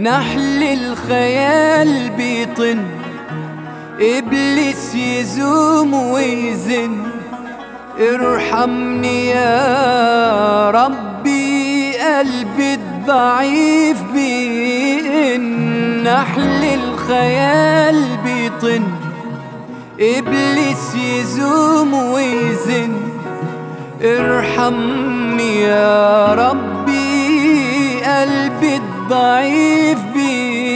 نحل الخيال بيطن. إبليس يزوم ويزن. ارحمني يا ربي قلبي الضعيف بين نحل الخيال بيطن. إبليس يزوم ويزن. ارحمني يا بالضعيف بيه